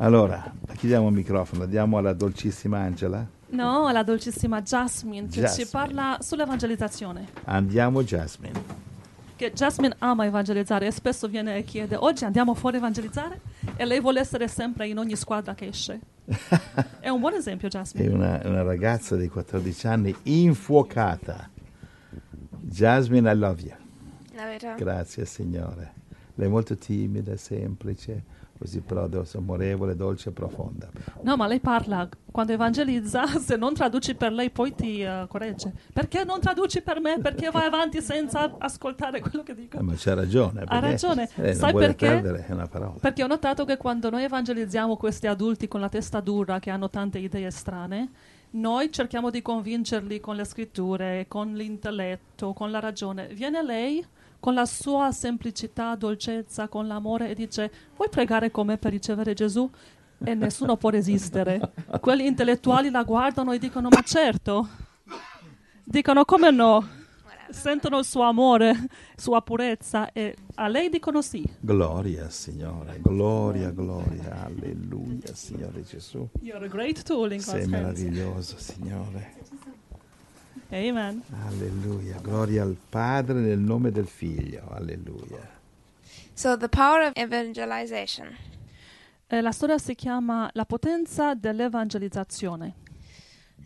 Allora, chiudiamo il microfono, diamo alla dolcissima Angela. No, la dolcissima Jasmine che Jasmine. ci parla sull'evangelizzazione. Andiamo Jasmine. Che Jasmine ama evangelizzare e spesso viene e chiede oggi andiamo fuori a evangelizzare e lei vuole essere sempre in ogni squadra che esce. È un buon esempio È Jasmine. una, una ragazza di 14 anni infuocata. Jasmine, I love you. Grazie Signore. Lei è molto timida, semplice, così però amorevole, dolce e profonda. No, ma lei parla quando evangelizza, se non traduci per lei poi ti eh, corregge. Perché non traduci per me? Perché vai avanti senza ascoltare quello che dico? Eh, ma c'ha ragione. perché ragione. Sai perché? perdere una parola. Perché ho notato che quando noi evangelizziamo questi adulti con la testa dura, che hanno tante idee strane, noi cerchiamo di convincerli con le scritture, con l'intelletto, con la ragione. Viene lei con la sua semplicità, dolcezza, con l'amore e dice: Vuoi pregare con me per ricevere Gesù? E nessuno può resistere. Quelli intellettuali la guardano e dicono: Ma certo. Dicono: Come no? Sentono il suo amore, sua purezza e a lei dicono sì. Gloria Signore, gloria, gloria, alleluia Signore Gesù. You're a great tool in Sei meraviglioso Signore. Amen. Alleluia, gloria al Padre nel nome del Figlio. Alleluia. So, the power of evangelization. Eh, la storia si chiama La potenza dell'evangelizzazione.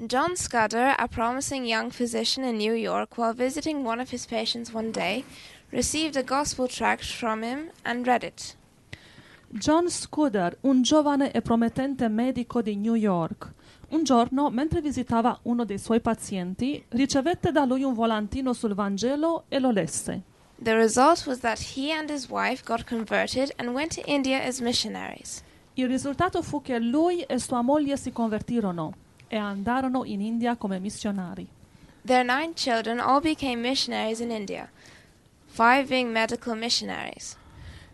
John Scudder, a promising young physician in New York, while visiting one of his patients one day, received a gospel tract from him and read it. John Scudder, un giovane e promettente medico di New York, un giorno, mentre visitava uno dei suoi pazienti, ricevette da lui un volantino sul Vangelo e lo lesse. The result was that he and his wife got converted and went to India as missionaries. Il risultato fu che lui e sua moglie si convertirono e andarono in India come missionari. Their nine children all became missionaries in India, five being medical missionaries.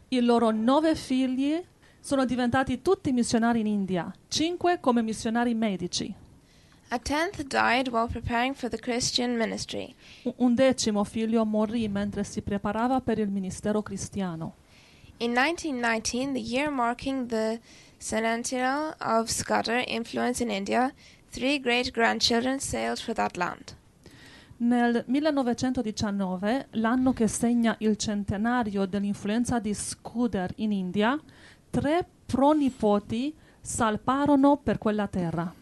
I loro nove figli sono diventati tutti missionari in India, cinque come missionari medici. A tenth died while preparing for the Christian ministry. Un- Un decimo figlio morì mentre si preparava per il ministero cristiano. In 1919, the year marking the centennial of Scudder influence in India, three great grandchildren sailed for that land. Nel 1919, l'anno che segna il centenario dell'influenza di Scudder in India, tre pronipoti salparono per quella terra.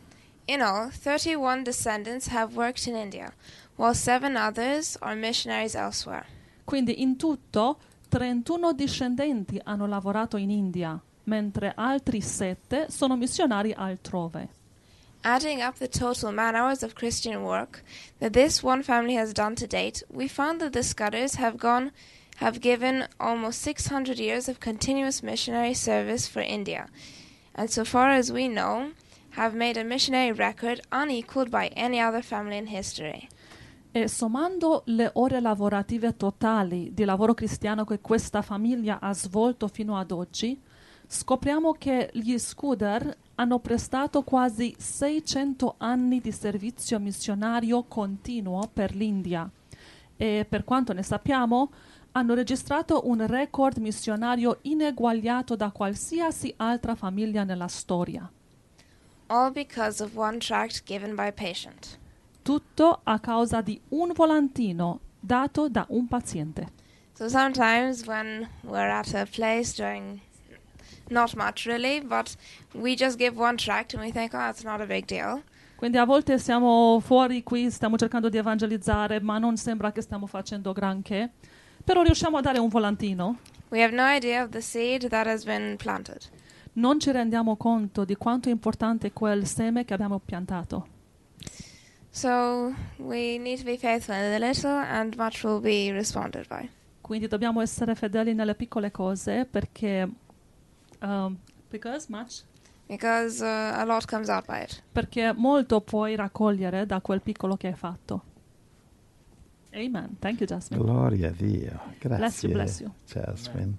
In all, 31 descendants have worked in India, while seven others are missionaries elsewhere. Quindi in tutto 31 discendenti hanno lavorato in India, mentre altri sette sono missionari altrove. Adding up the total man hours of Christian work that this one family has done to date, we found that the Scudders have gone have given almost 600 years of continuous missionary service for India, and so far as we know, have made a missionary record unequaled by any other family in history. E sommando le ore lavorative totali di lavoro cristiano che questa famiglia ha svolto fino ad oggi, scopriamo che gli Scudder hanno prestato quasi 600 anni di servizio missionario continuo per l'India e per quanto ne sappiamo hanno registrato un record missionario ineguagliato da qualsiasi altra famiglia nella storia. All because of one tract given by patient. Tutto a causa di un volantino dato da un paziente. So sometimes when we're at a place doing not much really, but we just give one tract and we think, oh, it's not a big deal. Quindi a volte siamo fuori qui, stiamo cercando di evangelizzare, ma non sembra che stiamo facendo granché. Però riusciamo a dare un volantino. We have no idea of the seed that has been planted. Non ci rendiamo conto di quanto è importante quel seme che abbiamo piantato. So we need to be faithful in the little, and much will be responded by. Quindi dobbiamo essere fedeli nelle piccole cose perché... um, because much? Because uh, a lot comes out by it. Perché molto puoi raccogliere da quel piccolo che hai fatto. Amen. Thank you, Jasmine. Gloria a Dio. Grazie. Bless you, bless you. Jasmine.